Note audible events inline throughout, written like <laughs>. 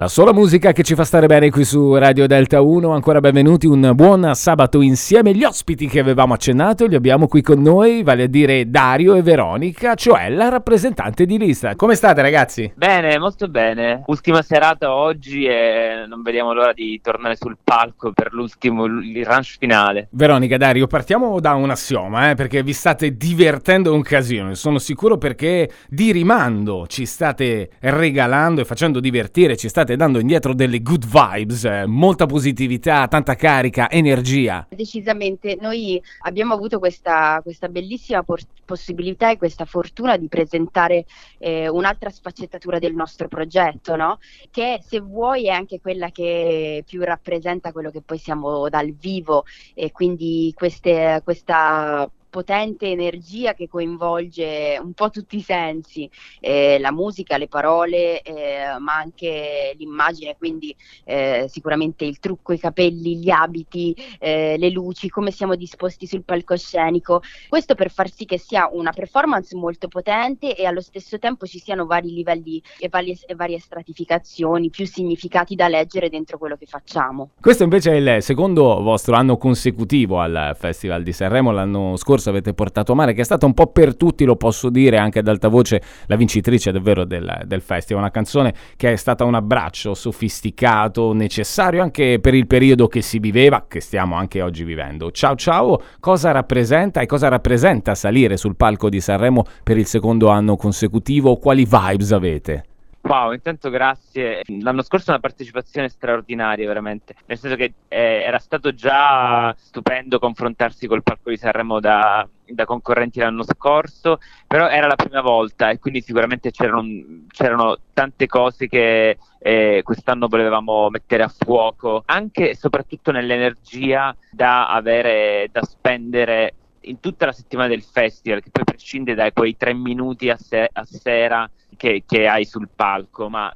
La sola musica che ci fa stare bene qui su Radio Delta 1, ancora benvenuti, un buon sabato insieme. Gli ospiti che avevamo accennato li abbiamo qui con noi, vale a dire Dario e Veronica, cioè la rappresentante di lista. Come state ragazzi? Bene, molto bene. Ultima serata oggi e non vediamo l'ora di tornare sul palco per l'ultimo, il ranch finale. Veronica, Dario, partiamo da un assioma, eh, perché vi state divertendo un casino, sono sicuro perché di rimando ci state regalando e facendo divertire, ci state state dando indietro delle good vibes, eh, molta positività, tanta carica, energia. Decisamente, noi abbiamo avuto questa, questa bellissima por- possibilità e questa fortuna di presentare eh, un'altra sfaccettatura del nostro progetto, no? che se vuoi è anche quella che più rappresenta quello che poi siamo dal vivo e quindi queste, questa potente energia che coinvolge un po' tutti i sensi, eh, la musica, le parole, eh, ma anche l'immagine, quindi eh, sicuramente il trucco, i capelli, gli abiti, eh, le luci, come siamo disposti sul palcoscenico. Questo per far sì che sia una performance molto potente e allo stesso tempo ci siano vari livelli e varie, e varie stratificazioni, più significati da leggere dentro quello che facciamo. Questo invece è il secondo vostro anno consecutivo al Festival di Sanremo, l'anno scorso scorso avete portato a mare, che è stata un po' per tutti, lo posso dire anche ad alta voce, la vincitrice davvero del, del festival. Una canzone che è stata un abbraccio sofisticato, necessario anche per il periodo che si viveva, che stiamo anche oggi vivendo. Ciao ciao, cosa rappresenta e cosa rappresenta salire sul palco di Sanremo per il secondo anno consecutivo? Quali vibes avete? Wow, intanto grazie. L'anno scorso una partecipazione straordinaria, veramente. Nel senso che eh, era stato già stupendo confrontarsi col palco di Sanremo da, da, concorrenti l'anno scorso, però era la prima volta e quindi sicuramente c'erano, c'erano tante cose che eh, quest'anno volevamo mettere a fuoco, anche e soprattutto nell'energia da avere, da spendere in tutta la settimana del festival, che poi prescinde da quei tre minuti a, se- a sera che, che hai sul palco, ma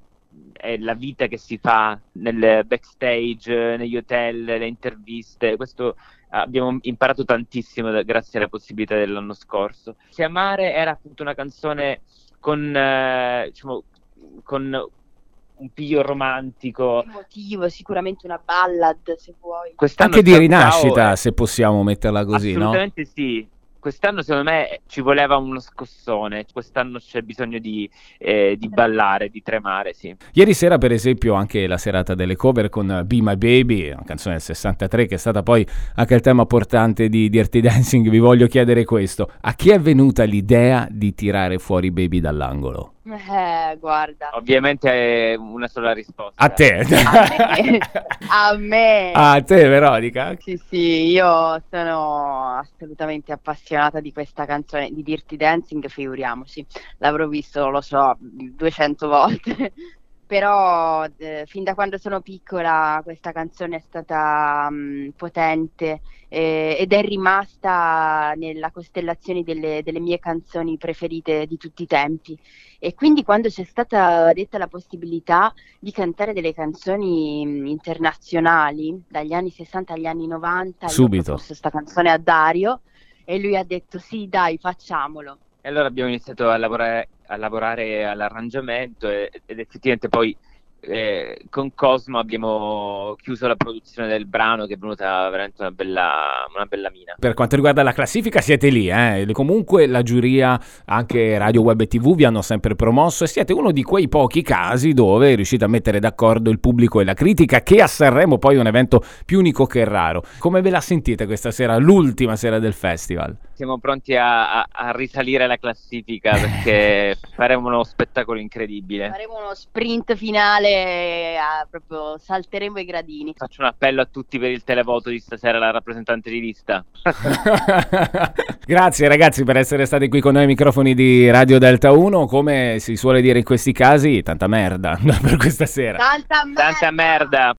è la vita che si fa nel backstage, negli hotel, le interviste. Questo abbiamo imparato tantissimo da, grazie alla possibilità dell'anno scorso. Chiamare era appunto una canzone con, eh, diciamo, con un piglio romantico. Emotivo, sicuramente una ballad se vuoi. Quest'anno Anche di rinascita, è... se possiamo metterla così, Assolutamente no? sì quest'anno secondo me ci voleva uno scossone, quest'anno c'è bisogno di, eh, di, ballare, di tremare, sì. Ieri sera per esempio anche la serata delle cover con Be My Baby, una canzone del 63 che è stata poi anche il tema portante di Dirty Dancing, vi voglio chiedere questo, a chi è venuta l'idea di tirare fuori Baby dall'angolo? Eh, guarda. Ovviamente è una sola risposta. A te. A me. A me. A te, Veronica. Sì, sì, io sono assolutamente appassionata di questa canzone di Dirty Dancing, figuriamoci. L'avrò visto, lo so, 200 volte però eh, fin da quando sono piccola questa canzone è stata mh, mm, potente eh, ed è rimasta nella costellazione delle, delle, mie canzoni preferite di tutti i tempi. E quindi quando c'è stata detta la possibilità di cantare delle canzoni mm, internazionali dagli anni 60 agli anni 90 subito. questa canzone a Dario e lui ha detto sì dai facciamolo e allora abbiamo iniziato a lavorare, a lavorare all'arrangiamento e, ed effettivamente poi eh, con Cosmo abbiamo chiuso la produzione del brano che è venuta veramente una bella, una bella mina. Per quanto riguarda la classifica siete lì, eh? comunque la giuria, anche Radio Web e TV vi hanno sempre promosso e siete uno di quei pochi casi dove riuscite a mettere d'accordo il pubblico e la critica che a Sanremo poi è un evento più unico che raro. Come ve la sentite questa sera, l'ultima sera del festival? Siamo pronti a, a, a risalire la classifica perché <laughs> faremo uno spettacolo incredibile. Faremo uno sprint finale a, proprio salteremo i gradini. Faccio un appello a tutti per il televoto di stasera, la rappresentante di lista. <laughs> Grazie ragazzi per essere stati qui con noi ai microfoni di Radio Delta 1. Come si suole dire in questi casi, tanta merda <laughs> per questa sera. Tanta merda. Tanta merda.